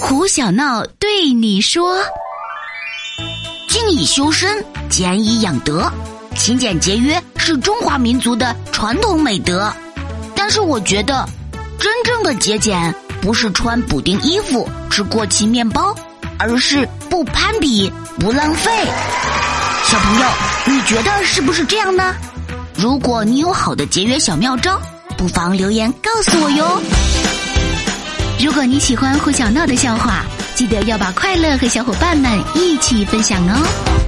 胡小闹对你说：“静以修身，俭以养德，勤俭节约是中华民族的传统美德。但是我觉得，真正的节俭不是穿补丁衣服、吃过期面包，而是不攀比、不浪费。小朋友，你觉得是不是这样呢？如果你有好的节约小妙招，不妨留言告诉我哟。”如果你喜欢胡小闹的笑话，记得要把快乐和小伙伴们一起分享哦。